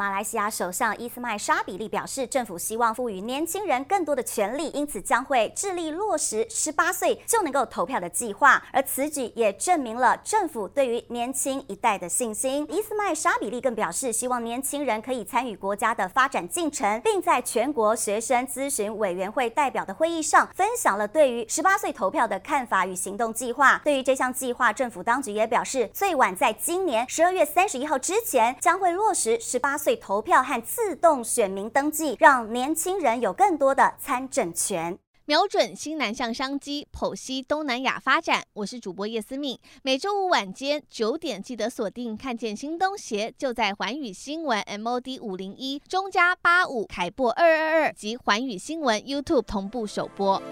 马来西亚首相伊斯迈沙比利表示，政府希望赋予年轻人更多的权利，因此将会致力落实十八岁就能够投票的计划。而此举也证明了政府对于年轻一代的信心。伊斯迈沙比利更表示，希望年轻人可以参与国家的发展进程，并在全国学生咨询委员会代表的会议上分享了对于十八岁投票的看法与行动计划。对于这项计划，政府当局也表示，最晚在今年十二月三十一号之前，将会落实十八岁。投票和自动选民登记，让年轻人有更多的参政权。瞄准新南向商机，剖析东南亚发展。我是主播叶思敏，每周五晚间九点记得锁定，看见新东协就在环宇新闻 MOD 五零一中加八五凯播二二二及环宇新闻 YouTube 同步首播。